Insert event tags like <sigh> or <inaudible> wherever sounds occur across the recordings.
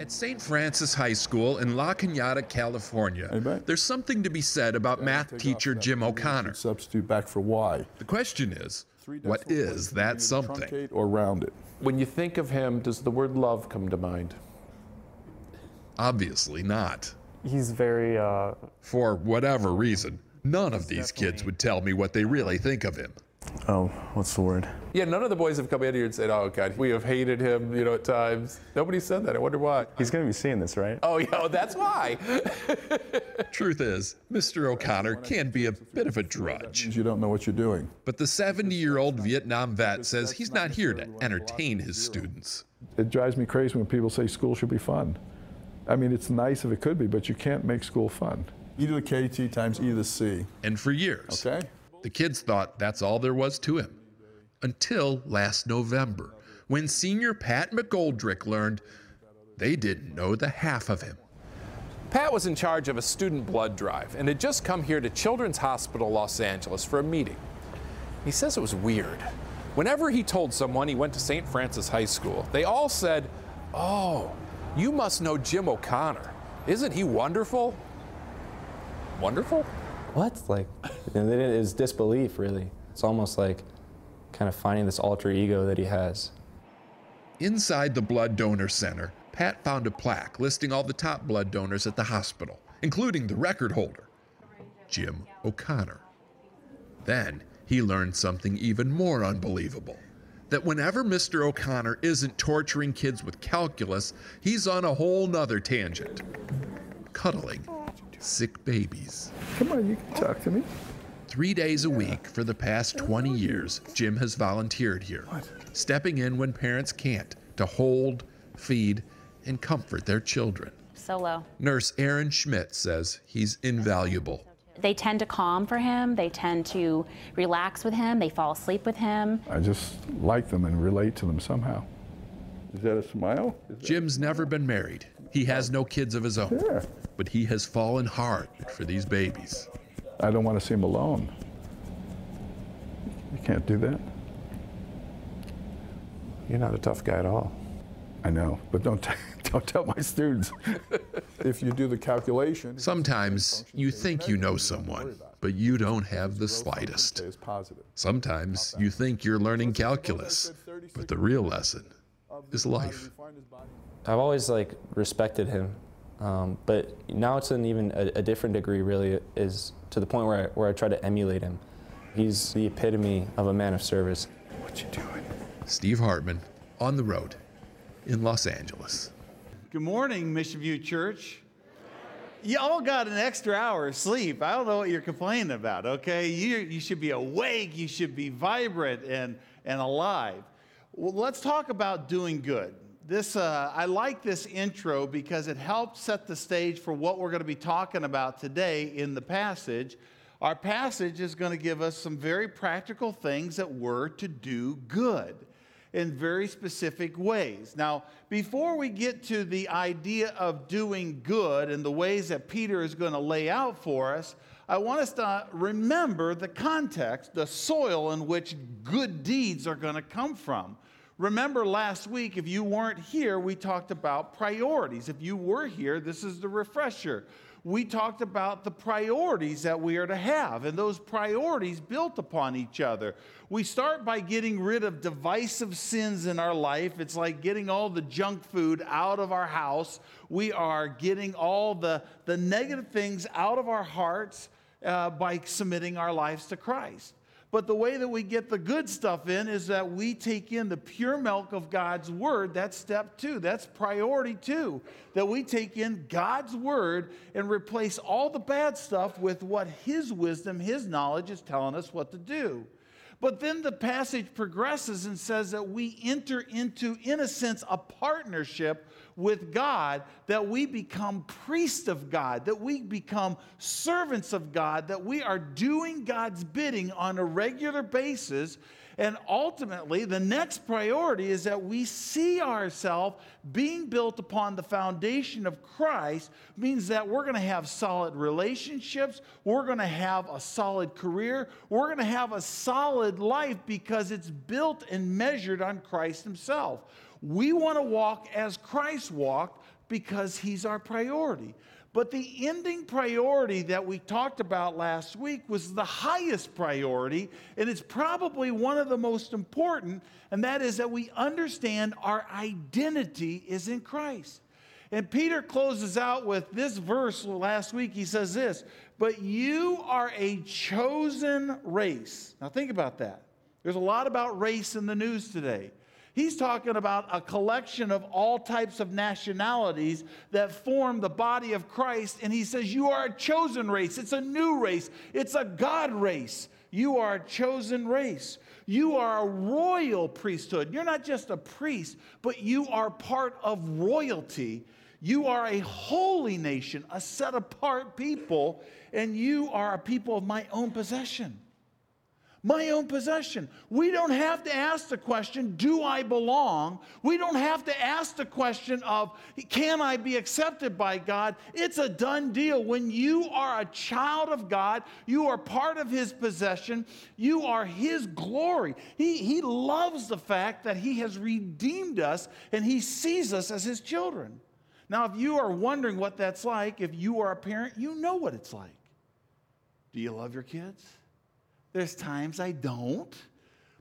At St. Francis High School in La Cañada, California, Anybody? there's something to be said about math teacher Jim O'Connor. Substitute back for y. The question is, Three what decimal is places, that something? Or round it. When you think of him, does the word love come to mind? Obviously not. He's very, uh, For whatever reason, none of these kids would tell me what they really think of him. Oh, what's the word? Yeah, none of the boys have come in here and said, "Oh God, we have hated him," you know, at times. Nobody said that. I wonder why. He's going to be seeing this, right? Oh yeah, oh, that's why. <laughs> <laughs> Truth is, Mr. O'Connor can be a bit of a drudge. You don't know what you're doing. But the 70 year old Vietnam vet says he's not here to entertain his students. It drives me crazy when people say school should be fun. I mean, it's nice if it could be, but you can't make school fun. E to the KT times E to the C. And for years, Okay? The kids thought that's all there was to him. Until last November, when senior Pat McGoldrick learned they didn't know the half of him. Pat was in charge of a student blood drive and had just come here to Children's Hospital Los Angeles for a meeting. He says it was weird. Whenever he told someone he went to St. Francis High School, they all said, Oh, you must know Jim O'Connor. Isn't he wonderful? Wonderful? What? Like, it is disbelief, really. It's almost like kind of finding this alter ego that he has. Inside the blood donor center, Pat found a plaque listing all the top blood donors at the hospital, including the record holder, Jim O'Connor. Then he learned something even more unbelievable that whenever Mr. O'Connor isn't torturing kids with calculus, he's on a whole nother tangent cuddling sick babies. Come on, you can talk to me. Three days a week for the past 20 years, Jim has volunteered here, stepping in when parents can't to hold, feed, and comfort their children. Solo. Nurse Aaron Schmidt says he's invaluable. They tend to calm for him. They tend to relax with him. They fall asleep with him. I just like them and relate to them somehow. Is that a smile? Is that- Jim's never been married. He has no kids of his own. Yeah. But he has fallen hard for these babies. I don't want to see him alone. You can't do that. You're not a tough guy at all. I know, but don't, t- <laughs> don't tell my students. if you do the calculation, Sometimes you think you know someone, but you don't have the slightest. Sometimes you think you're learning calculus, but the real lesson is life. I've always like respected him, um, but now it's an even a, a different degree. Really, is to the point where I, where I try to emulate him. He's the epitome of a man of service. What you doing? Steve Hartman on the road in Los Angeles. Good morning, Mission View Church. You all got an extra hour of sleep. I don't know what you're complaining about, okay? You, you should be awake, you should be vibrant and, and alive. Well, let's talk about doing good. This, uh, I like this intro because it helps set the stage for what we're going to be talking about today in the passage. Our passage is going to give us some very practical things that we're to do good in very specific ways. Now, before we get to the idea of doing good and the ways that Peter is going to lay out for us, I want us to remember the context, the soil in which good deeds are going to come from. Remember last week, if you weren't here, we talked about priorities. If you were here, this is the refresher. We talked about the priorities that we are to have, and those priorities built upon each other. We start by getting rid of divisive sins in our life. It's like getting all the junk food out of our house. We are getting all the, the negative things out of our hearts uh, by submitting our lives to Christ. But the way that we get the good stuff in is that we take in the pure milk of God's word. That's step two. That's priority two. That we take in God's word and replace all the bad stuff with what His wisdom, His knowledge is telling us what to do. But then the passage progresses and says that we enter into, in a sense, a partnership with God, that we become priests of God, that we become servants of God, that we are doing God's bidding on a regular basis. And ultimately, the next priority is that we see ourselves being built upon the foundation of Christ, means that we're going to have solid relationships, we're going to have a solid career, we're going to have a solid life because it's built and measured on Christ Himself. We want to walk as Christ walked because he's our priority. But the ending priority that we talked about last week was the highest priority, and it's probably one of the most important, and that is that we understand our identity is in Christ. And Peter closes out with this verse last week. He says this, but you are a chosen race. Now think about that. There's a lot about race in the news today. He's talking about a collection of all types of nationalities that form the body of Christ. And he says, You are a chosen race. It's a new race, it's a God race. You are a chosen race. You are a royal priesthood. You're not just a priest, but you are part of royalty. You are a holy nation, a set apart people, and you are a people of my own possession my own possession. We don't have to ask the question, do I belong? We don't have to ask the question of, can I be accepted by God? It's a done deal. When you are a child of God, you are part of His possession, you are His glory. He, he loves the fact that He has redeemed us and He sees us as His children. Now, if you are wondering what that's like, if you are a parent, you know what it's like. Do you love your kids? There's times I don't,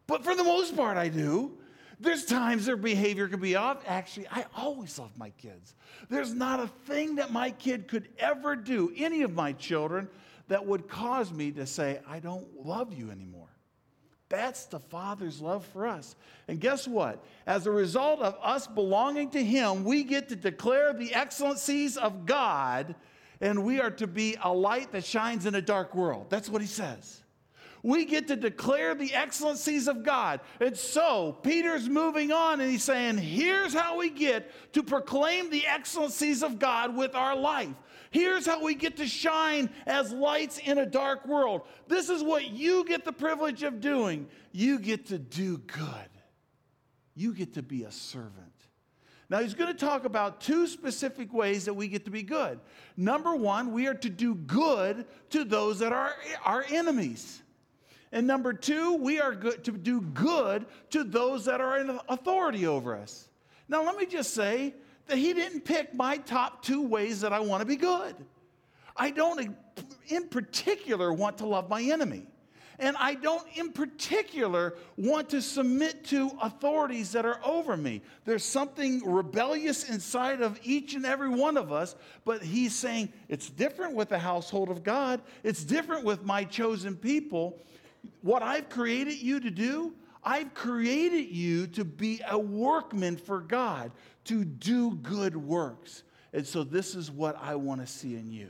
but for the most part, I do. There's times their behavior can be off. Actually, I always love my kids. There's not a thing that my kid could ever do, any of my children, that would cause me to say, I don't love you anymore. That's the Father's love for us. And guess what? As a result of us belonging to Him, we get to declare the excellencies of God, and we are to be a light that shines in a dark world. That's what He says we get to declare the excellencies of God. And so Peter's moving on and he's saying, here's how we get to proclaim the excellencies of God with our life. Here's how we get to shine as lights in a dark world. This is what you get the privilege of doing. You get to do good, you get to be a servant. Now, he's going to talk about two specific ways that we get to be good. Number one, we are to do good to those that are our enemies. And number two, we are good to do good to those that are in authority over us. Now, let me just say that he didn't pick my top two ways that I want to be good. I don't, in particular, want to love my enemy. And I don't, in particular, want to submit to authorities that are over me. There's something rebellious inside of each and every one of us, but he's saying it's different with the household of God, it's different with my chosen people what I've created you to do, I've created you to be a workman for God, to do good works. And so this is what I want to see in you.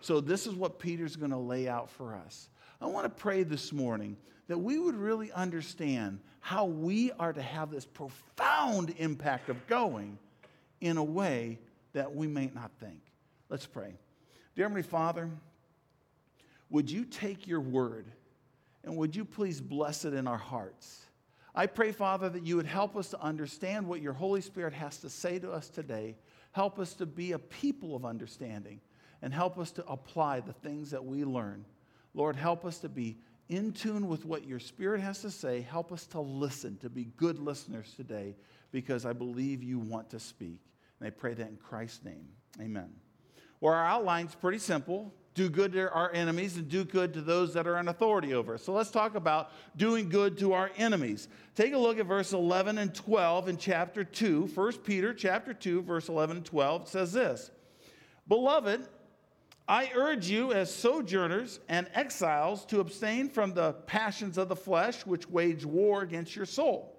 So this is what Peter's going to lay out for us. I want to pray this morning that we would really understand how we are to have this profound impact of going in a way that we may not think. Let's pray. Dear Heavenly Father, would you take your word? And would you please bless it in our hearts? I pray, Father, that you would help us to understand what your Holy Spirit has to say to us today. Help us to be a people of understanding and help us to apply the things that we learn. Lord, help us to be in tune with what your Spirit has to say. Help us to listen, to be good listeners today, because I believe you want to speak. And I pray that in Christ's name. Amen. Well, our outline's pretty simple do good to our enemies and do good to those that are in authority over us. So let's talk about doing good to our enemies. Take a look at verse 11 and 12 in chapter 2. 1 Peter chapter 2 verse 11 and 12 it says this. Beloved, I urge you as sojourners and exiles to abstain from the passions of the flesh which wage war against your soul.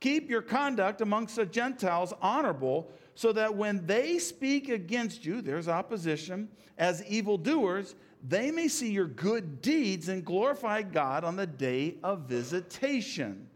Keep your conduct amongst the Gentiles honorable so that when they speak against you, there's opposition, as evildoers, they may see your good deeds and glorify God on the day of visitation.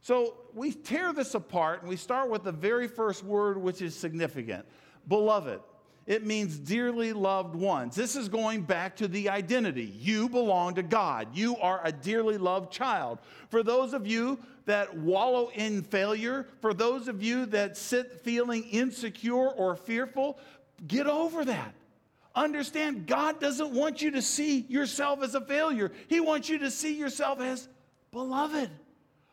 So we tear this apart and we start with the very first word, which is significant beloved. It means dearly loved ones. This is going back to the identity. You belong to God. You are a dearly loved child. For those of you that wallow in failure, for those of you that sit feeling insecure or fearful, get over that. Understand God doesn't want you to see yourself as a failure, He wants you to see yourself as beloved.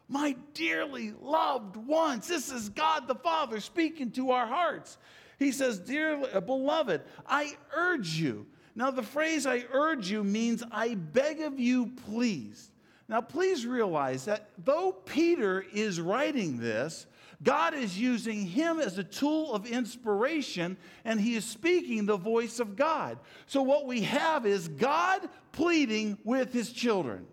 My dearly loved ones. This is God the Father speaking to our hearts. He says, Dear uh, beloved, I urge you. Now, the phrase I urge you means I beg of you, please. Now, please realize that though Peter is writing this, God is using him as a tool of inspiration and he is speaking the voice of God. So, what we have is God pleading with his children,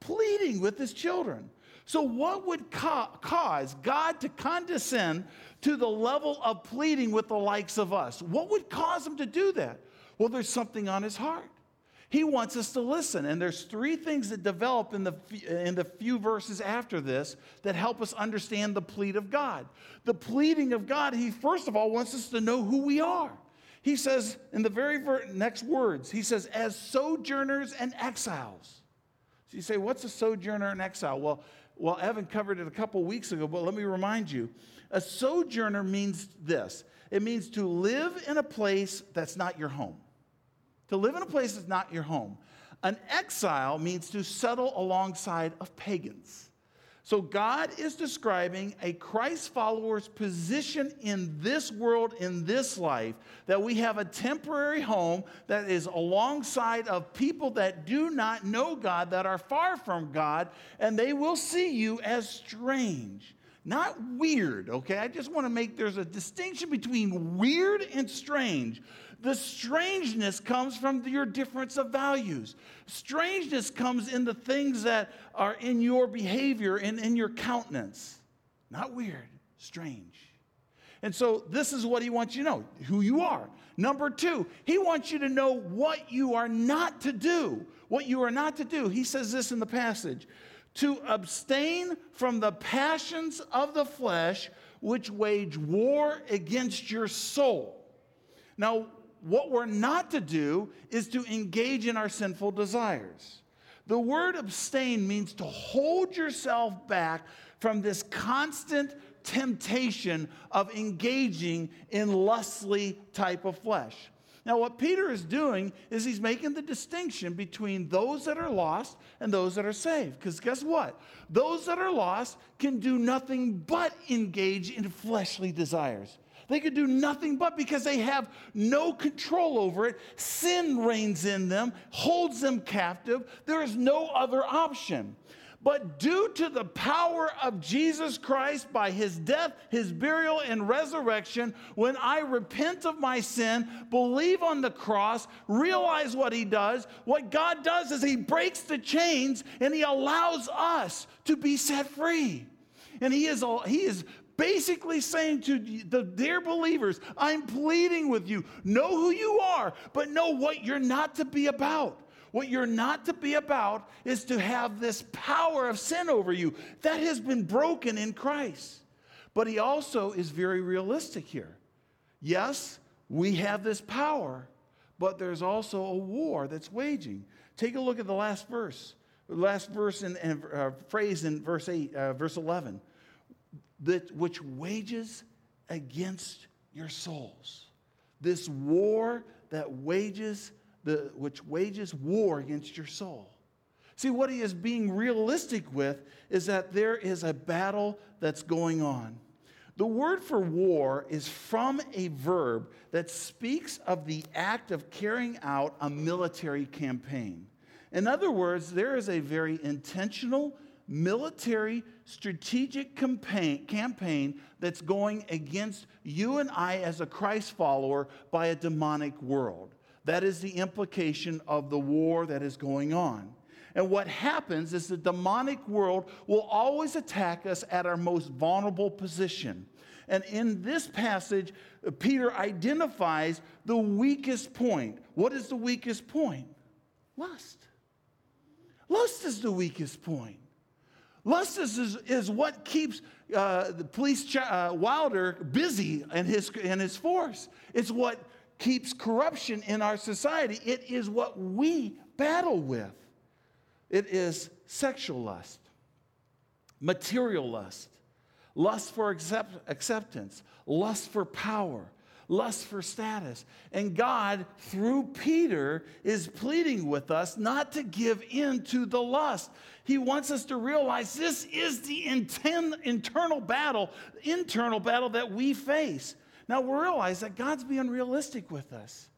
pleading with his children. So, what would ca- cause God to condescend to the level of pleading with the likes of us? What would cause him to do that? Well, there's something on his heart. He wants us to listen. And there's three things that develop in the, in the few verses after this that help us understand the plead of God. The pleading of God, he first of all wants us to know who we are. He says in the very ver- next words, he says, as sojourners and exiles. So you say, what's a sojourner and exile? Well, well, Evan covered it a couple weeks ago, but let me remind you. A sojourner means this it means to live in a place that's not your home. To live in a place that's not your home. An exile means to settle alongside of pagans. So God is describing a Christ follower's position in this world, in this life, that we have a temporary home that is alongside of people that do not know God, that are far from God, and they will see you as strange. Not weird, okay? I just want to make there's a distinction between weird and strange. The strangeness comes from your difference of values. Strangeness comes in the things that are in your behavior and in your countenance. Not weird, strange. And so this is what he wants you to know who you are. Number two, he wants you to know what you are not to do. What you are not to do. He says this in the passage to abstain from the passions of the flesh which wage war against your soul. Now, what we're not to do is to engage in our sinful desires. The word abstain means to hold yourself back from this constant temptation of engaging in lustly type of flesh. Now, what Peter is doing is he's making the distinction between those that are lost and those that are saved. Because guess what? Those that are lost can do nothing but engage in fleshly desires. They could do nothing but because they have no control over it. Sin reigns in them, holds them captive. There is no other option. But due to the power of Jesus Christ by his death, his burial, and resurrection, when I repent of my sin, believe on the cross, realize what he does, what God does is he breaks the chains and he allows us to be set free. And he is, he is basically saying to the dear believers, I'm pleading with you. Know who you are, but know what you're not to be about. What you're not to be about is to have this power of sin over you. That has been broken in Christ. But he also is very realistic here. Yes, we have this power, but there's also a war that's waging. Take a look at the last verse. Last verse and uh, phrase in verse 8, uh, verse 11 that which wages against your souls. This war that wages the which wages war against your soul. See, what he is being realistic with is that there is a battle that's going on. The word for war is from a verb that speaks of the act of carrying out a military campaign. In other words, there is a very intentional military strategic campaign, campaign that's going against you and I as a Christ follower by a demonic world. That is the implication of the war that is going on. And what happens is the demonic world will always attack us at our most vulnerable position. And in this passage, Peter identifies the weakest point. What is the weakest point? Lust. Lust is the weakest point. Lust is, is, is what keeps uh, the police ch- uh, Wilder busy and his, and his force. It's what keeps corruption in our society. It is what we battle with. It is sexual lust, material lust, lust for accept- acceptance, lust for power, lust for status. And God, through Peter, is pleading with us not to give in to the lust. He wants us to realize this is the inten- internal battle, internal battle that we face. Now we realize that God's being realistic with us.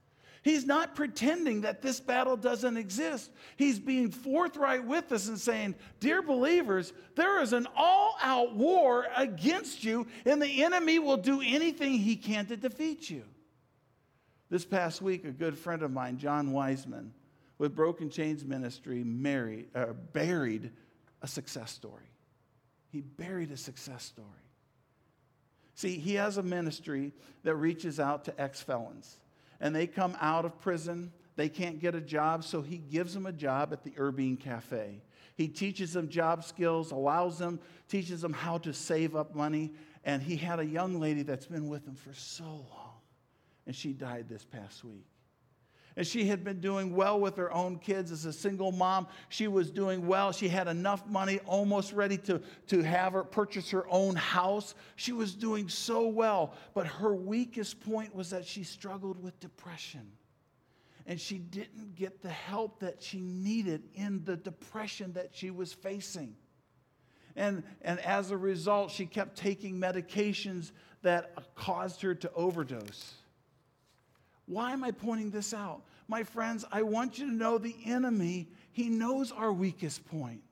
He's not pretending that this battle doesn't exist. He's being forthright with us and saying, Dear believers, there is an all out war against you, and the enemy will do anything he can to defeat you. This past week, a good friend of mine, John Wiseman, with Broken Chains Ministry, married, uh, buried a success story. He buried a success story. See, he has a ministry that reaches out to ex felons and they come out of prison. They can't get a job, so he gives them a job at the Urbine Cafe. He teaches them job skills, allows them, teaches them how to save up money. And he had a young lady that's been with him for so long, and she died this past week. And she had been doing well with her own kids as a single mom. She was doing well. She had enough money, almost ready to, to have her purchase her own house. She was doing so well. But her weakest point was that she struggled with depression. And she didn't get the help that she needed in the depression that she was facing. And, and as a result, she kept taking medications that caused her to overdose. Why am I pointing this out? My friends, I want you to know the enemy, he knows our weakest point.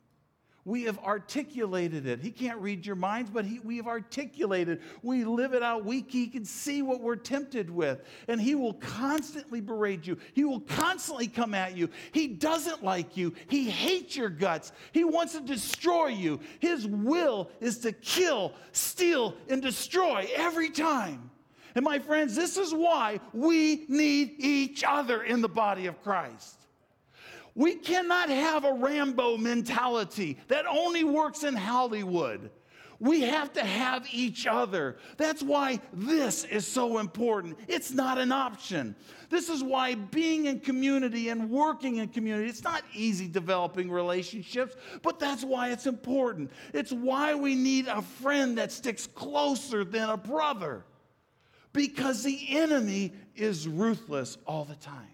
We have articulated it. He can't read your minds, but he, we have articulated. We live it out. We, he can see what we're tempted with. And he will constantly berate you. He will constantly come at you. He doesn't like you. He hates your guts. He wants to destroy you. His will is to kill, steal, and destroy every time. And my friends, this is why we need each other in the body of Christ. We cannot have a Rambo mentality that only works in Hollywood. We have to have each other. That's why this is so important. It's not an option. This is why being in community and working in community, it's not easy developing relationships, but that's why it's important. It's why we need a friend that sticks closer than a brother because the enemy is ruthless all the time.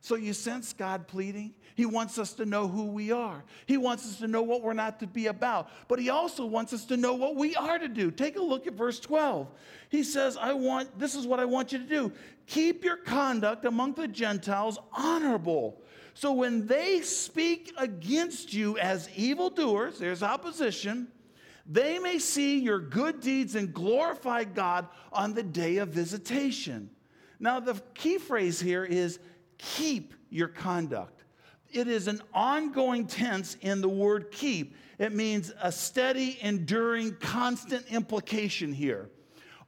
So you sense God pleading? He wants us to know who we are. He wants us to know what we're not to be about. But he also wants us to know what we are to do. Take a look at verse 12. He says, I want this is what I want you to do. Keep your conduct among the Gentiles honorable. So when they speak against you as evildoers, there's opposition they may see your good deeds and glorify God on the day of visitation. Now, the key phrase here is keep your conduct. It is an ongoing tense in the word keep. It means a steady, enduring, constant implication here.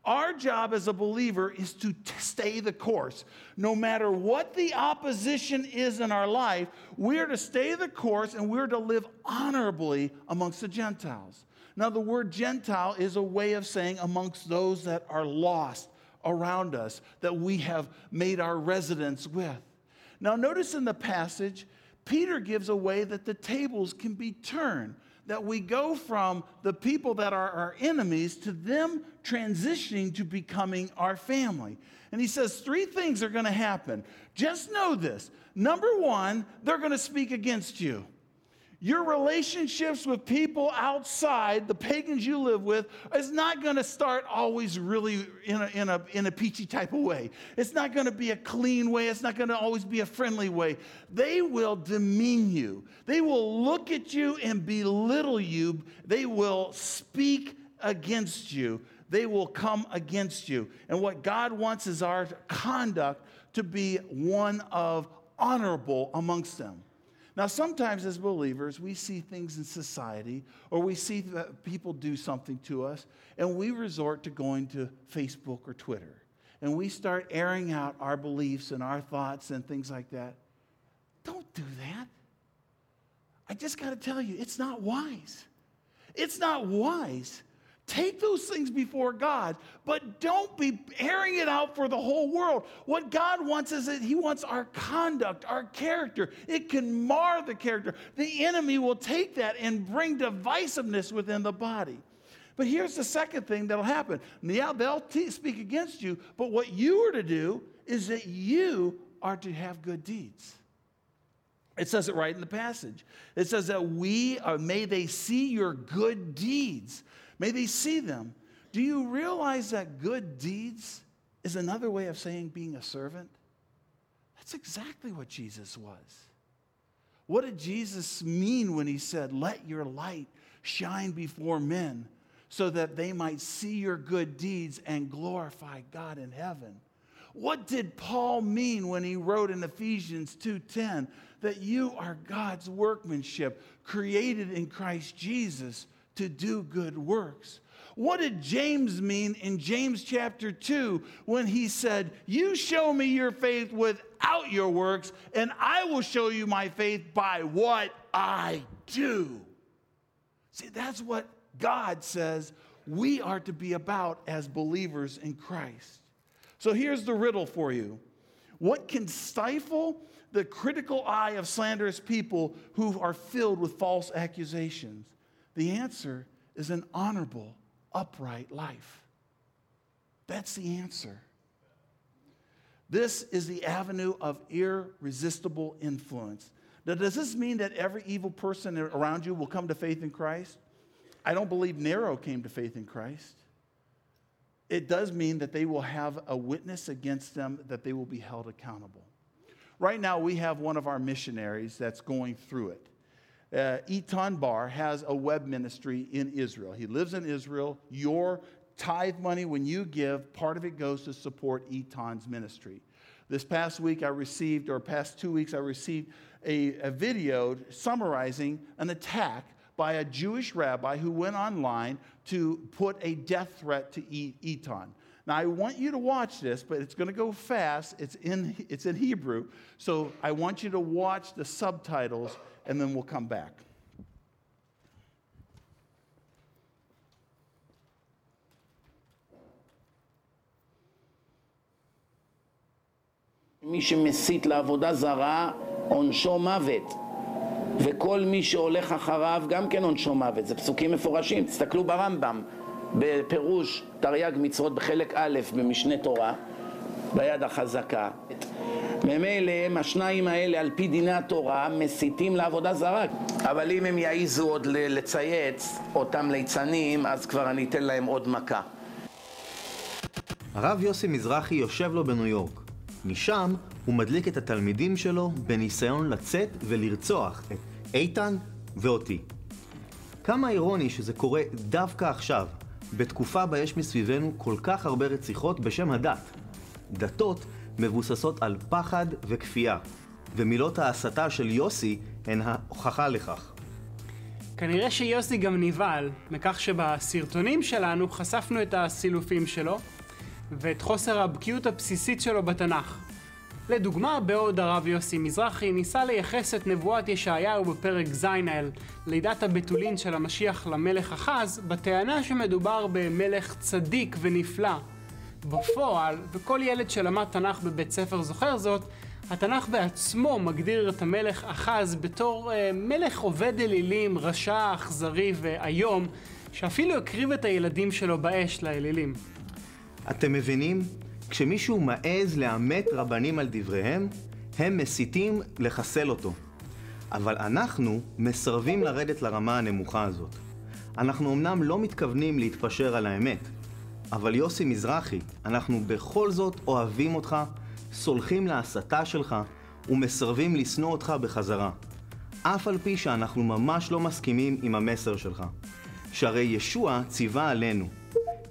Our job as a believer is to stay the course. No matter what the opposition is in our life, we're to stay the course and we're to live honorably amongst the Gentiles. Now, the word Gentile is a way of saying amongst those that are lost around us, that we have made our residence with. Now, notice in the passage, Peter gives a way that the tables can be turned, that we go from the people that are our enemies to them transitioning to becoming our family. And he says three things are going to happen. Just know this. Number one, they're going to speak against you. Your relationships with people outside, the pagans you live with, is not going to start always really in a, in, a, in a peachy type of way. It's not going to be a clean way. It's not going to always be a friendly way. They will demean you, they will look at you and belittle you, they will speak against you. They will come against you. And what God wants is our conduct to be one of honorable amongst them. Now, sometimes as believers, we see things in society or we see that people do something to us, and we resort to going to Facebook or Twitter. And we start airing out our beliefs and our thoughts and things like that. Don't do that. I just got to tell you, it's not wise. It's not wise Take those things before God, but don't be airing it out for the whole world. What God wants is that He wants our conduct, our character. It can mar the character. The enemy will take that and bring divisiveness within the body. But here's the second thing that'll happen. Yeah, they'll t- speak against you, but what you are to do is that you are to have good deeds. It says it right in the passage. It says that we are, may they see your good deeds. May they see them. Do you realize that good deeds is another way of saying being a servant? That's exactly what Jesus was. What did Jesus mean when he said, Let your light shine before men so that they might see your good deeds and glorify God in heaven? What did Paul mean when he wrote in Ephesians 2:10 that you are God's workmanship created in Christ Jesus to do good works? What did James mean in James chapter 2 when he said, You show me your faith without your works, and I will show you my faith by what I do? See, that's what God says we are to be about as believers in Christ. So here's the riddle for you What can stifle the critical eye of slanderous people who are filled with false accusations? The answer is an honorable upright life. That's the answer. This is the avenue of irresistible influence. Now, does this mean that every evil person around you will come to faith in Christ? I don't believe Nero came to faith in Christ. It does mean that they will have a witness against them, that they will be held accountable. Right now, we have one of our missionaries that's going through it uh, Eitan Bar has a web ministry in Israel. He lives in Israel. Your tithe money, when you give, part of it goes to support Eitan's ministry. This past week, I received, or past two weeks, I received a, a video summarizing an attack by a Jewish rabbi who went online to put a death threat to Eitan. Now, I want you to watch this, but it's going to go fast. It's in, it's in Hebrew. So I want you to watch the subtitles and then we'll come back. מי שמסית לעבודה זרה, עונשו מוות. וכל מי שהולך אחריו, גם כן עונשו מוות. זה פסוקים מפורשים. תסתכלו ברמב"ם, בפירוש תרי"ג מצוות בחלק א' במשנה תורה, ביד החזקה. ממילא הם השניים האלה על פי דיני התורה מסיתים לעבודה זרה אבל אם הם יעיזו עוד לצייץ אותם ליצנים אז כבר אני אתן להם עוד מכה הרב יוסי מזרחי יושב לו בניו יורק. משם הוא מדליק את התלמידים שלו בניסיון לצאת ולרצוח את איתן ואותי. כמה אירוני שזה קורה דווקא עכשיו, בתקופה בה יש מסביבנו כל כך הרבה רציחות בשם הדת. דתות מבוססות על פחד וכפייה, ומילות ההסתה של יוסי הן ההוכחה לכך. כנראה שיוסי גם נבהל מכך שבסרטונים שלנו חשפנו את הסילופים שלו ואת חוסר הבקיאות הבסיסית שלו בתנ"ך. לדוגמה, בעוד הרב יוסי מזרחי ניסה לייחס את נבואת ישעיהו בפרק ז' על לידת הבתולין של המשיח למלך אחז, בטענה שמדובר במלך צדיק ונפלא, בפועל, וכל ילד שלמד תנ"ך בבית ספר זוכר זאת, התנ"ך בעצמו מגדיר את המלך אחז בתור אה, מלך עובד אלילים, רשע, אכזרי ואיום, שאפילו הקריב את הילדים שלו באש לאלילים. אתם מבינים? כשמישהו מעז לאמת רבנים על דבריהם, הם מסיתים לחסל אותו. אבל אנחנו מסרבים לרדת לרמה הנמוכה הזאת. אנחנו אמנם לא מתכוונים להתפשר על האמת, אבל יוסי מזרחי, אנחנו בכל זאת אוהבים אותך, סולחים להסתה שלך ומסרבים לשנוא אותך בחזרה. אף על פי שאנחנו ממש לא מסכימים עם המסר שלך. שהרי ישוע ציווה עלינו,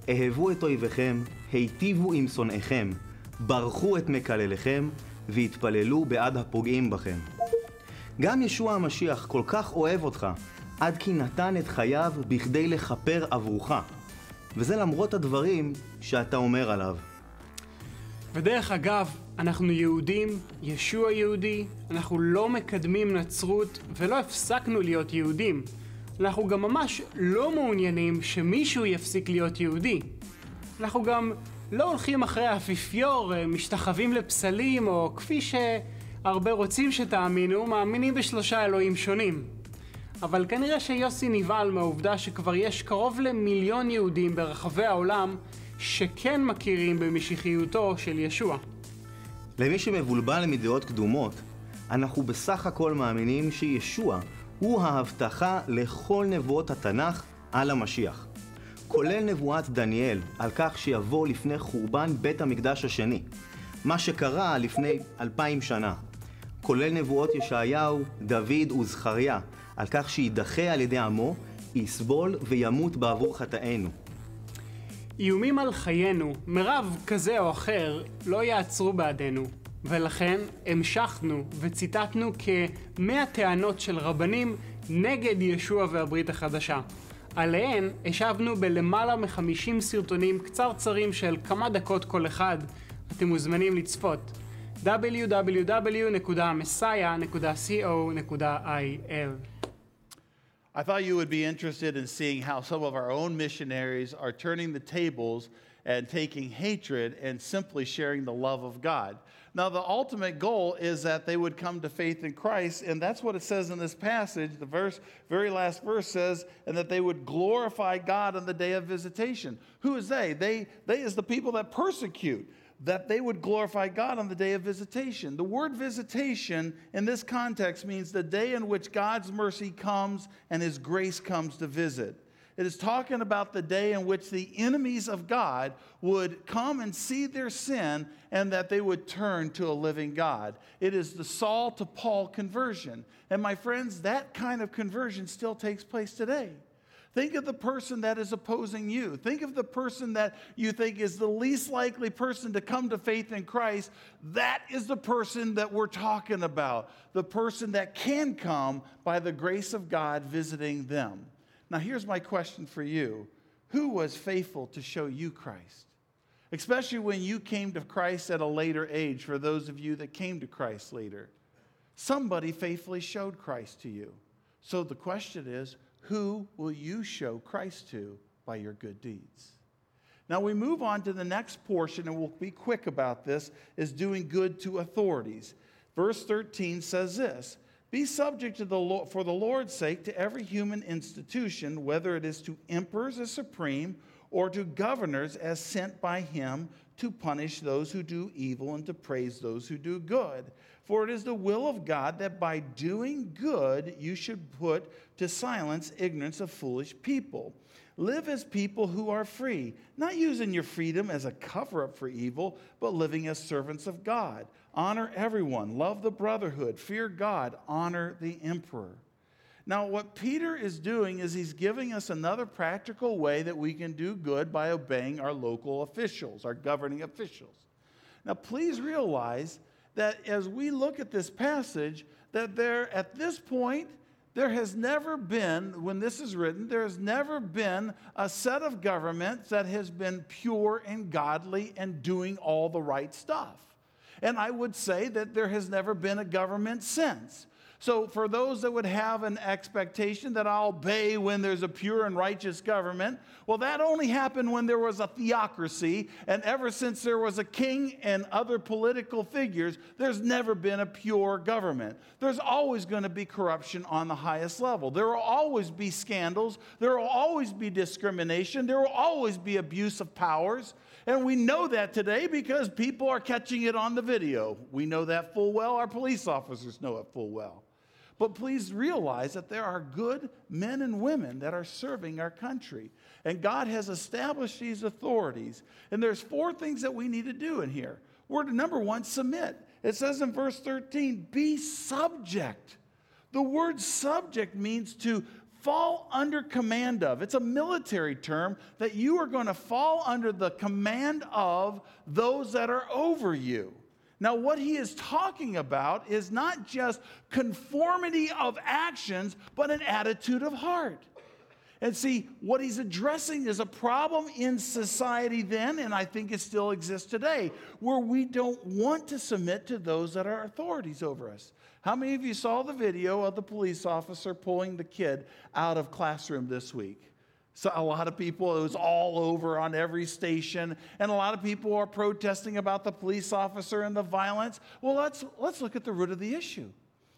אהבו את אויביכם, היטיבו עם שונאיכם, ברכו את מקלליכם, והתפללו בעד הפוגעים בכם. גם ישוע המשיח כל כך אוהב אותך, עד כי נתן את חייו בכדי לכפר עבורך. וזה למרות הדברים שאתה אומר עליו. ודרך אגב, אנחנו יהודים, ישוע יהודי, אנחנו לא מקדמים נצרות ולא הפסקנו להיות יהודים. אנחנו גם ממש לא מעוניינים שמישהו יפסיק להיות יהודי. אנחנו גם לא הולכים אחרי האפיפיור, אה, משתחווים לפסלים, או כפי שהרבה רוצים שתאמינו, מאמינים בשלושה אלוהים שונים. אבל כנראה שיוסי נבהל מהעובדה שכבר יש קרוב למיליון יהודים ברחבי העולם שכן מכירים במשיחיותו של ישוע. למי שמבולבל מדעות קדומות, אנחנו בסך הכל מאמינים שישוע הוא ההבטחה לכל נבואות התנ"ך על המשיח. כולל נבואת דניאל על כך שיבוא לפני חורבן בית המקדש השני, מה שקרה לפני אלפיים שנה. כולל נבואות ישעיהו, דוד וזכריה על כך שיידחה על ידי עמו, יסבול וימות בעבור חטאינו. איומים על חיינו, מרב כזה או אחר, לא יעצרו בעדנו, ולכן המשכנו וציטטנו כמאה טענות של רבנים נגד ישוע והברית החדשה. עליהן השבנו בלמעלה מחמישים סרטונים קצרצרים של כמה דקות כל אחד. אתם מוזמנים לצפות. www.messiah.co.il I thought you would be interested in seeing how some of our own missionaries are turning the tables and taking hatred and simply sharing the love of God. Now, the ultimate goal is that they would come to faith in Christ, and that's what it says in this passage. The verse, very last verse says, and that they would glorify God on the day of visitation. Who is they? They, they is the people that persecute that they would glorify God on the day of visitation. The word visitation in this context means the day in which God's mercy comes and his grace comes to visit. It is talking about the day in which the enemies of God would come and see their sin and that they would turn to a living God. It is the Saul to Paul conversion. And my friends, that kind of conversion still takes place today. Think of the person that is opposing you. Think of the person that you think is the least likely person to come to faith in Christ. That is the person that we're talking about. The person that can come by the grace of God visiting them. Now, here's my question for you Who was faithful to show you Christ? Especially when you came to Christ at a later age, for those of you that came to Christ later. Somebody faithfully showed Christ to you. So the question is, who will you show Christ to by your good deeds? Now we move on to the next portion, and we'll be quick about this, is doing good to authorities. Verse 13 says this Be subject to the Lord, for the Lord's sake to every human institution, whether it is to emperors as supreme or to governors as sent by him to punish those who do evil and to praise those who do good. For it is the will of God that by doing good you should put to silence ignorance of foolish people. Live as people who are free, not using your freedom as a cover up for evil, but living as servants of God. Honor everyone, love the brotherhood, fear God, honor the emperor. Now, what Peter is doing is he's giving us another practical way that we can do good by obeying our local officials, our governing officials. Now, please realize that as we look at this passage, that there, at this point, there has never been, when this is written, there has never been a set of governments that has been pure and godly and doing all the right stuff. And I would say that there has never been a government since. So, for those that would have an expectation that I'll obey when there's a pure and righteous government, well, that only happened when there was a theocracy. And ever since there was a king and other political figures, there's never been a pure government. There's always going to be corruption on the highest level. There will always be scandals. There will always be discrimination. There will always be abuse of powers. And we know that today because people are catching it on the video. We know that full well. Our police officers know it full well. But please realize that there are good men and women that are serving our country. And God has established these authorities. And there's four things that we need to do in here. To number one, submit. It says in verse 13, be subject. The word subject means to fall under command of. It's a military term that you are going to fall under the command of those that are over you. Now, what he is talking about is not just conformity of actions, but an attitude of heart. And see, what he's addressing is a problem in society then, and I think it still exists today, where we don't want to submit to those that are authorities over us. How many of you saw the video of the police officer pulling the kid out of classroom this week? So a lot of people, it was all over on every station, and a lot of people are protesting about the police officer and the violence. Well, let's, let's look at the root of the issue.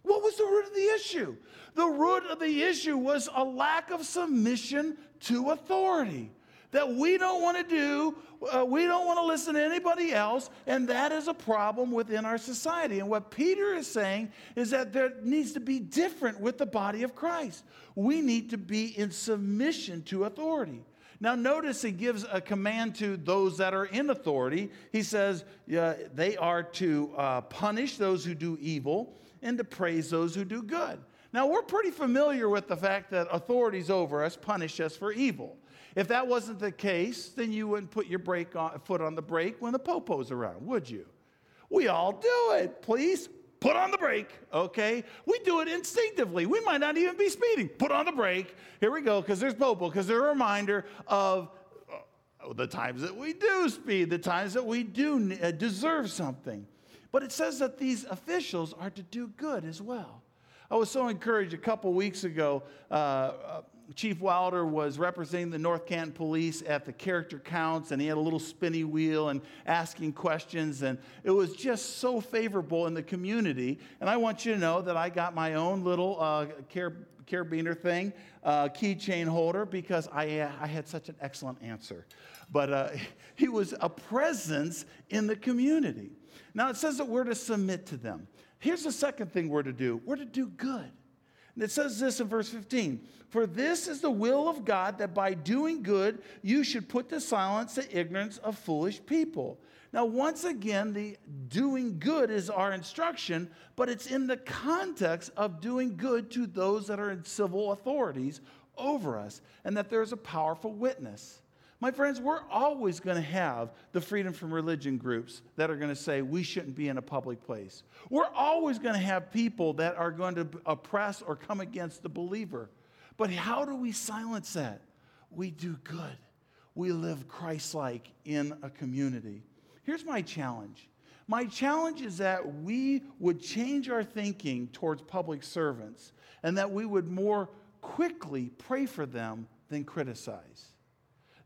What was the root of the issue? The root of the issue was a lack of submission to authority. That we don't want to do, uh, we don't want to listen to anybody else, and that is a problem within our society. And what Peter is saying is that there needs to be different with the body of Christ. We need to be in submission to authority. Now, notice he gives a command to those that are in authority. He says they are to uh, punish those who do evil and to praise those who do good. Now, we're pretty familiar with the fact that authorities over us punish us for evil. If that wasn't the case, then you wouldn't put your brake on, foot on the brake when the popo's around, would you? We all do it. Please put on the brake, okay? We do it instinctively. We might not even be speeding. Put on the brake. Here we go, because there's popo, because they're a reminder of uh, the times that we do speed, the times that we do uh, deserve something. But it says that these officials are to do good as well. I was so encouraged a couple weeks ago. Uh, uh, Chief Wilder was representing the North Canton Police at the character counts, and he had a little spinny wheel and asking questions, and it was just so favorable in the community. And I want you to know that I got my own little uh, carabiner thing, uh, keychain holder, because I, I had such an excellent answer. But uh, <laughs> he was a presence in the community. Now it says that we're to submit to them. Here's the second thing we're to do we're to do good. And it says this in verse 15 For this is the will of God that by doing good you should put to silence the ignorance of foolish people. Now, once again, the doing good is our instruction, but it's in the context of doing good to those that are in civil authorities over us, and that there's a powerful witness. My friends, we're always going to have the freedom from religion groups that are going to say we shouldn't be in a public place. We're always going to have people that are going to oppress or come against the believer. But how do we silence that? We do good. We live Christ like in a community. Here's my challenge. My challenge is that we would change our thinking towards public servants and that we would more quickly pray for them than criticize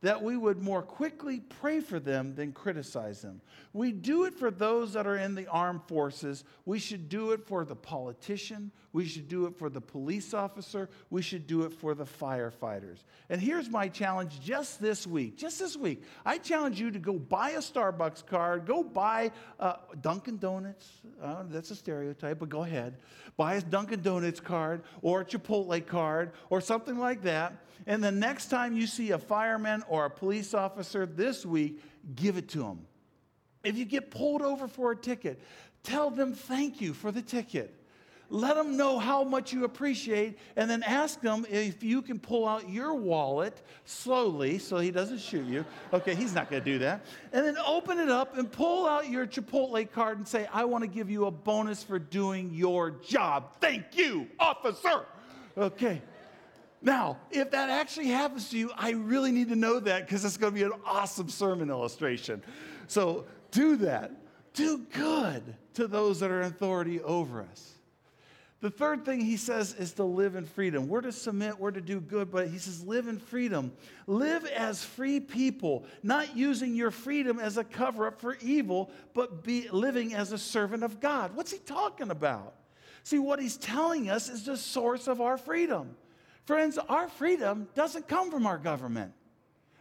that we would more quickly pray for them than criticize them. We do it for those that are in the armed forces. We should do it for the politician. We should do it for the police officer. We should do it for the firefighters. And here's my challenge just this week. Just this week, I challenge you to go buy a Starbucks card, go buy uh, Dunkin' Donuts. Uh, that's a stereotype, but go ahead. Buy a Dunkin' Donuts card or a Chipotle card or something like that. And the next time you see a fireman or a police officer this week, give it to them. If you get pulled over for a ticket, tell them thank you for the ticket. Let them know how much you appreciate, and then ask them if you can pull out your wallet slowly so he doesn't shoot you. Okay, he's not gonna do that. And then open it up and pull out your Chipotle card and say, I wanna give you a bonus for doing your job. Thank you, officer. Okay. Now, if that actually happens to you, I really need to know that because it's going to be an awesome sermon illustration. So do that. Do good to those that are in authority over us. The third thing he says is to live in freedom. We're to submit, we're to do good, but he says live in freedom. Live as free people, not using your freedom as a cover up for evil, but be living as a servant of God. What's he talking about? See, what he's telling us is the source of our freedom. Friends, our freedom doesn't come from our government.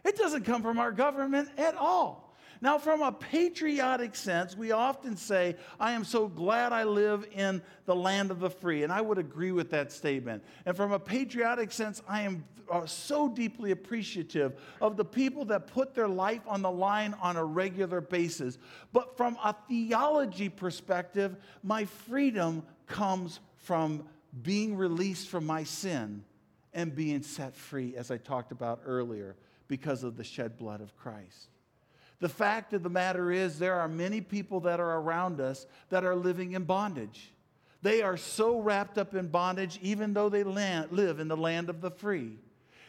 It doesn't come from our government at all. Now, from a patriotic sense, we often say, I am so glad I live in the land of the free. And I would agree with that statement. And from a patriotic sense, I am uh, so deeply appreciative of the people that put their life on the line on a regular basis. But from a theology perspective, my freedom comes from being released from my sin and being set free, as I talked about earlier, because of the shed blood of Christ. The fact of the matter is, there are many people that are around us that are living in bondage. They are so wrapped up in bondage, even though they live in the land of the free.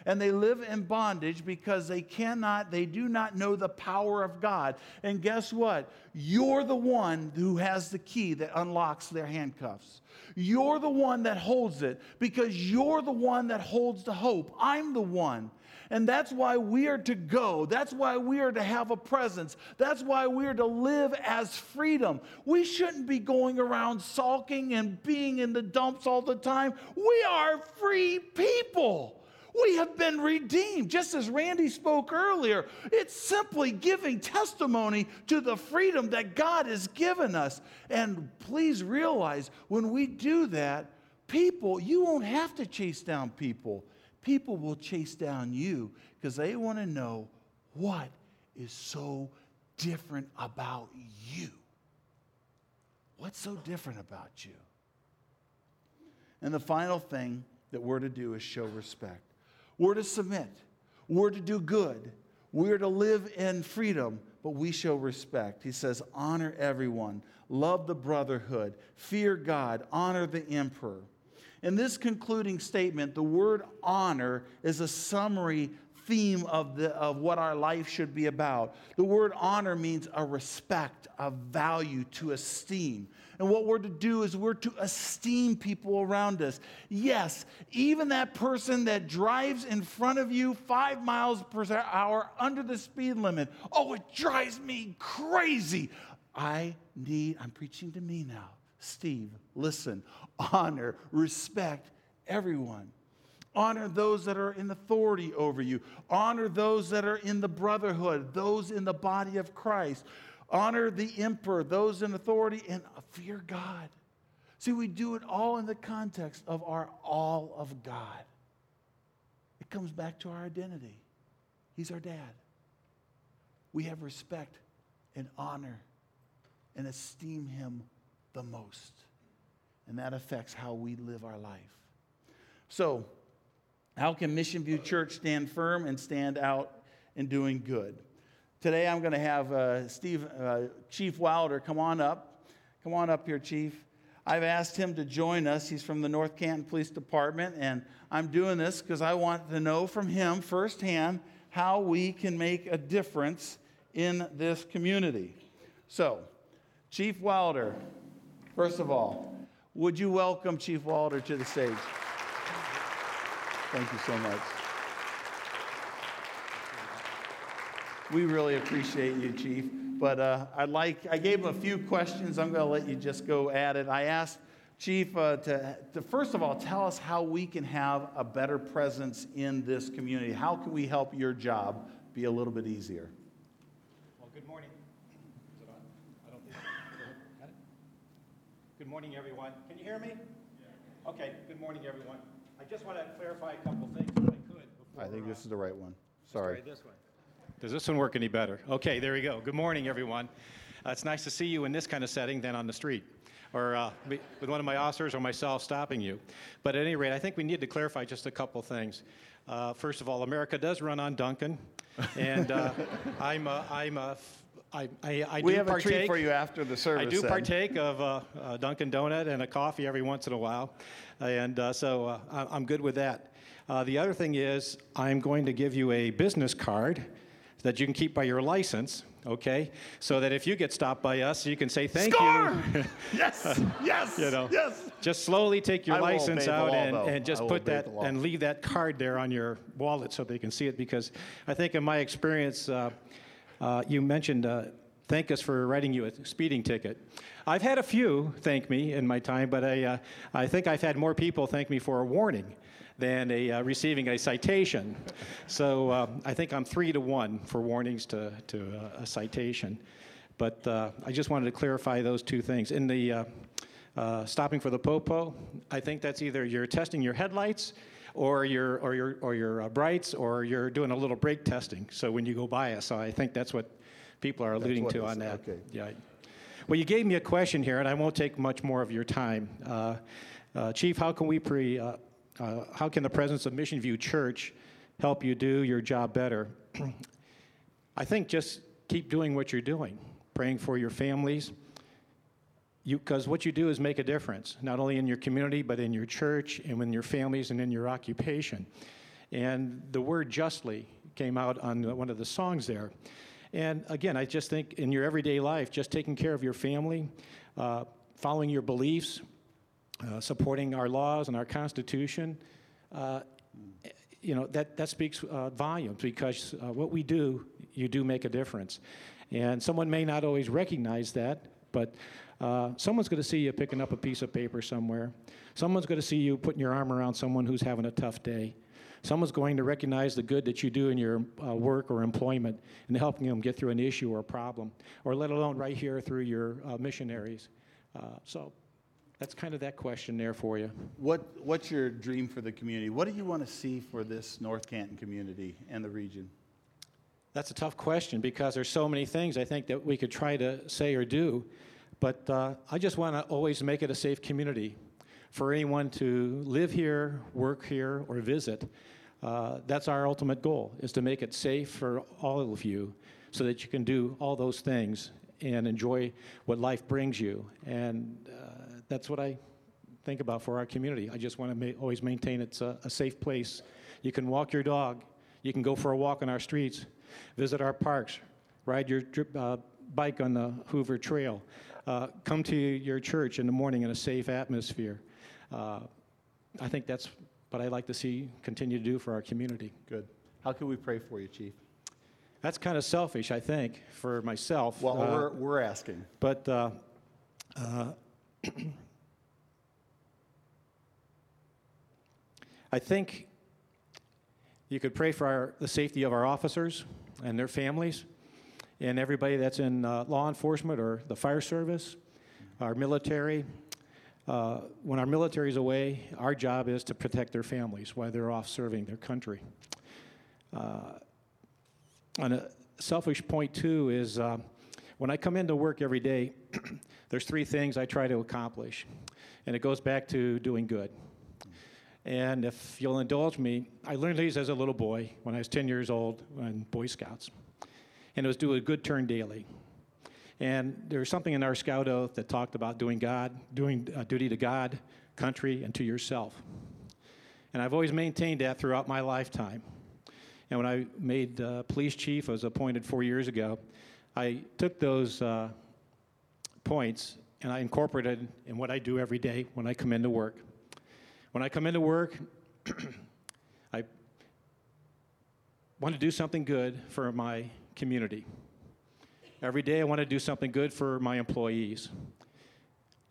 And they live in bondage because they cannot, they do not know the power of God. And guess what? You're the one who has the key that unlocks their handcuffs. You're the one that holds it because you're the one that holds the hope. I'm the one. And that's why we are to go. That's why we are to have a presence. That's why we are to live as freedom. We shouldn't be going around sulking and being in the dumps all the time. We are free people. We have been redeemed. Just as Randy spoke earlier, it's simply giving testimony to the freedom that God has given us. And please realize when we do that, people, you won't have to chase down people. People will chase down you because they want to know what is so different about you. What's so different about you? And the final thing that we're to do is show respect. We're to submit. We're to do good. We're to live in freedom, but we show respect. He says, honor everyone, love the brotherhood, fear God, honor the emperor. In this concluding statement, the word honor is a summary theme of, the, of what our life should be about. The word honor means a respect, a value, to esteem. And what we're to do is we're to esteem people around us. Yes, even that person that drives in front of you five miles per hour under the speed limit. Oh, it drives me crazy. I need, I'm preaching to me now. Steve, listen, honor, respect everyone. Honor those that are in authority over you. Honor those that are in the brotherhood, those in the body of Christ. Honor the emperor, those in authority, and fear God. See, we do it all in the context of our all of God. It comes back to our identity. He's our dad. We have respect and honor and esteem him the most. And that affects how we live our life. So, how can Mission View Church stand firm and stand out in doing good? Today I'm going to have uh, Steve, uh, Chief Wilder come on up. Come on up here, Chief. I've asked him to join us. He's from the North Canton Police Department, and I'm doing this because I want to know from him firsthand how we can make a difference in this community. So, Chief Wilder, first of all, would you welcome Chief Wilder to the stage? Thank you so much. We really appreciate you, Chief. But uh, I'd like, I gave him a few questions. I'm going to let you just go at it. I asked Chief uh, to, to, first of all, tell us how we can have a better presence in this community. How can we help your job be a little bit easier? Well, good morning. I don't Good morning, everyone. Can you hear me? Okay, good morning, everyone. I just want to clarify a couple things if I could. Before, I think this is the right one. Sorry. This one. Does this one work any better? Okay, there we go. Good morning, everyone. Uh, it's nice to see you in this kind of setting than on the street or uh, with one of my officers or myself stopping you. But at any rate, I think we need to clarify just a couple things. Uh, first of all, America does run on Dunkin', and uh, <laughs> I'm a, I'm a I, I, I we do have partake, a treat for you after the service. I do then. partake of uh, a Dunkin' Donut and a coffee every once in a while, and uh, so uh, I'm good with that. Uh, the other thing is, I'm going to give you a business card that you can keep by your license, okay? So that if you get stopped by us, you can say thank Score! you. <laughs> yes, yes, you know, yes. Just slowly take your I license out and, and just put that and leave that card there on your wallet so they can see it. Because I think in my experience, uh, you mentioned uh, thank us for writing you a speeding ticket. I've had a few thank me in my time, but I, uh, I think I've had more people thank me for a warning than a, uh, receiving a citation. So uh, I think I'm three to one for warnings to, to uh, a citation. But uh, I just wanted to clarify those two things. In the uh, stopping for the popo, I think that's either you're testing your headlights or your, or your, or your uh, brights or you're doing a little brake testing. So when you go by us, so I think that's what people are alluding to on that. Okay. Yeah. Well, you gave me a question here, and I won't take much more of your time. Uh, uh, Chief, how can we pre, uh, uh, how can the presence of Mission View Church help you do your job better? <clears throat> I think just keep doing what you're doing, praying for your families. Because what you do is make a difference, not only in your community, but in your church and in your families and in your occupation. And the word justly came out on one of the songs there. And again, I just think in your everyday life, just taking care of your family, uh, following your beliefs, uh, supporting our laws and our Constitution, uh, you know, that, that speaks uh, volumes because uh, what we do, you do make a difference. And someone may not always recognize that, but uh, someone's going to see you picking up a piece of paper somewhere. Someone's going to see you putting your arm around someone who's having a tough day. Someone's going to recognize the good that you do in your uh, work or employment and helping them get through an issue or a problem, or let alone right here through your uh, missionaries. Uh, so that's kind of that question there for you. What, what's your dream for the community? What do you want to see for this North Canton community and the region? That's a tough question because there's so many things I think that we could try to say or do. But uh, I just want to always make it a safe community for anyone to live here, work here, or visit. Uh, that's our ultimate goal, is to make it safe for all of you so that you can do all those things and enjoy what life brings you. And uh, that's what I think about for our community. I just want to ma- always maintain it's a, a safe place. You can walk your dog. You can go for a walk on our streets, visit our parks, ride your uh, bike on the Hoover Trail, uh, come to your church in the morning in a safe atmosphere. Uh, I think that's what I'd like to see continue to do for our community. Good. How can we pray for you, Chief? That's kind of selfish, I think, for myself. Well, Uh, we're, we're asking. but uh, uh, <clears throat> I think you could pray for our, the safety of our officers and their families, and everybody that's in uh, law enforcement or the fire service, our military. Uh, when our military is away, our job is to protect their families while they're off serving their country. Uh, on a selfish point, too, is uh, when I come into work every day, <clears throat> there's three things I try to accomplish, and it goes back to doing good. And if you'll indulge me, I learned these as a little boy when I was 10 years old in Boy Scouts. And it was do a good turn daily. And there was something in our scout oath that talked about doing God, doing uh, duty to God, country, and to yourself. And I've always maintained that throughout my lifetime. And when I made uh, police chief, I was appointed four years ago, I took those uh, points and I incorporated in what I do every day when I come into work. When I come into work, <clears throat> I want to do something good for my community. Every day I want to do something good for my employees.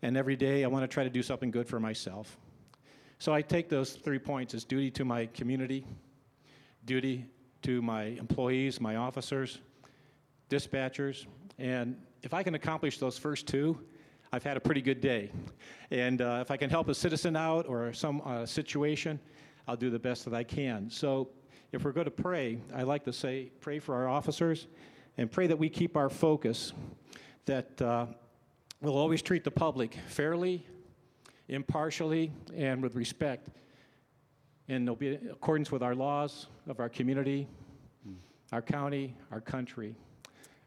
And every day I want to try to do something good for myself. So I take those three points as duty to my community, duty to my employees, my officers, dispatchers, and if I can accomplish those first two, I've had a pretty good day. And uh, if I can help a citizen out or some uh, situation, I'll do the best that I can. So if we're going to pray, I like to say, pray for our officers and pray that we keep our focus, that uh, we'll always treat the public fairly, impartially, and with respect, and they'll be in accordance with our laws of our community, our county, our country.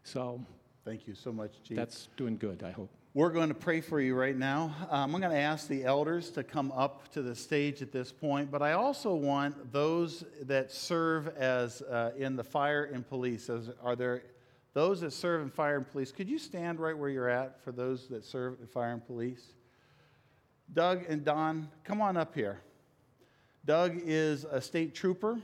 So Thank you so much, Chief. that's doing good, I hope. We're going to pray for you right now. Um, I'm going to ask the elders to come up to the stage at this point, but I also want those that serve as uh, in the fire and police. As, are there those that serve in fire and police? Could you stand right where you're at for those that serve in fire and police? Doug and Don, come on up here. Doug is a state trooper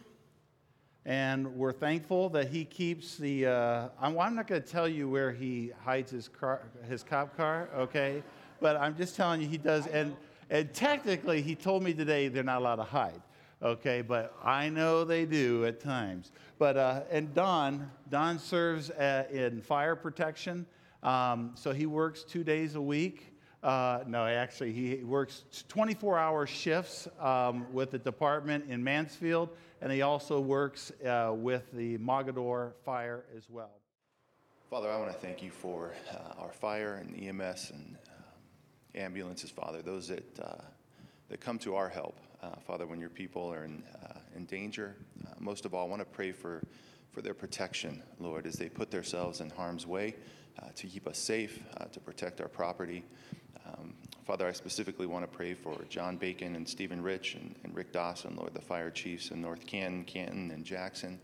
and we're thankful that he keeps the. Uh, I'm, I'm, not going to tell you where he hides his car, his cop car, okay? But I'm just telling you he does. And and technically, he told me today they're not allowed to hide, okay? But I know they do at times. But uh, and Don, Don serves at, in fire protection, um, so he works two days a week. Uh, no, actually, he works 24 hour shifts um, with the department in Mansfield, and he also works uh, with the Mogadore Fire as well. Father, I want to thank you for uh, our fire and EMS and um, ambulances, Father, those that, uh, that come to our help. Uh, Father, when your people are in, uh, in danger, most of all, I want to pray for, for their protection, Lord, as they put themselves in harm's way to keep us safe, to protect our property. Um, Father, I specifically want to pray for John Bacon and Stephen Rich and, and, Rick Dawson, Lord, the fire chiefs in North Canton, Canton, and Jackson.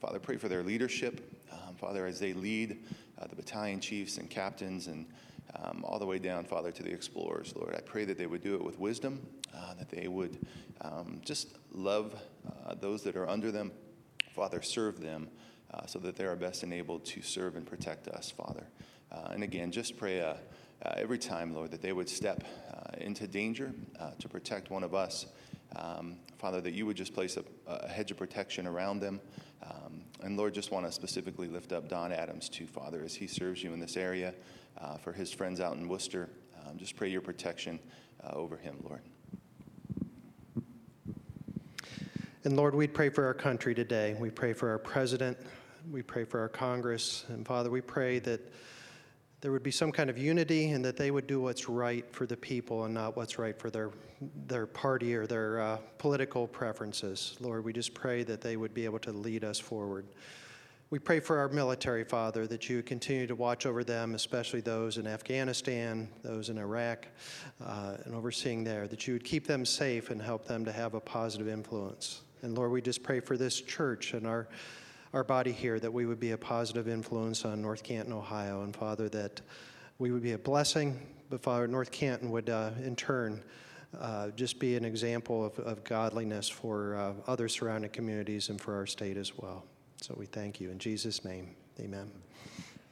Father, pray for their leadership. um, Father, as they lead uh, the battalion chiefs and captains and um, all the way down, Father, to the explorers, Lord. I pray that they would do it with wisdom, uh, that they would um, just love uh, those that are under them, Father, serve them uh, so that they are best enabled to serve and protect us, Father. Uh, and again, just pray uh, every time, Lord, that they would step uh, into danger uh, to protect one of us. Um, Father, that you would just place a, a hedge of protection around them. Um, and Lord, just want to specifically lift up Don Adams too, Father, as he serves you in this area, uh, for his friends out in Wooster. Um, just pray your protection uh, over him, Lord. And Lord, we pray for our country today. We pray for our president. We pray for our Congress. And Father, we pray that there would be some kind of unity and that they would do what's right for the people and not what's right for their, their party or their uh, political preferences. Lord, we just pray that they would be able to lead us forward. We pray for our military, Father, that you continue to watch over them, especially those in Afghanistan, those in Iraq, uh, and overseeing there, that you would keep them safe and help them to have a positive influence. And Lord, we just pray for this church and our, our body here that we would be a positive influence on North Canton, Ohio. And Father, that we would be a blessing, but Father, North Canton would uh, in turn uh, just be an example of, of godliness for uh, other surrounding communities and for our state as well. So we thank you. In Jesus' name, amen.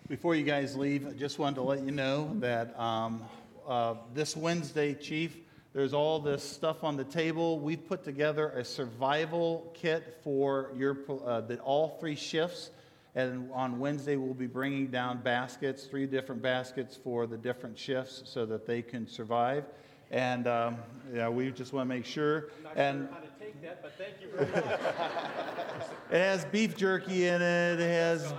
Before you guys leave, I just wanted to let you know that um, uh, this Wednesday, Chief, there's all this stuff on the table. We've put together a survival kit for your uh, the, all three shifts. And on Wednesday, we'll be bringing down baskets, three different baskets for the different shifts so that they can survive. And um, yeah, we just want to make sure. and that, but thank you very much. <laughs> it has beef jerky in it. It has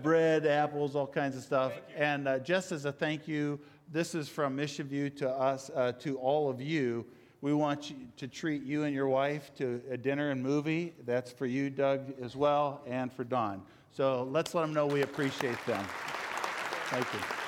bread, apples, all kinds of stuff. And uh, just as a thank you, this is from Mission View to us, uh, to all of you. We want you to treat you and your wife to a dinner and movie. That's for you, Doug, as well, and for Don. So let's let them know we appreciate them. Thank you.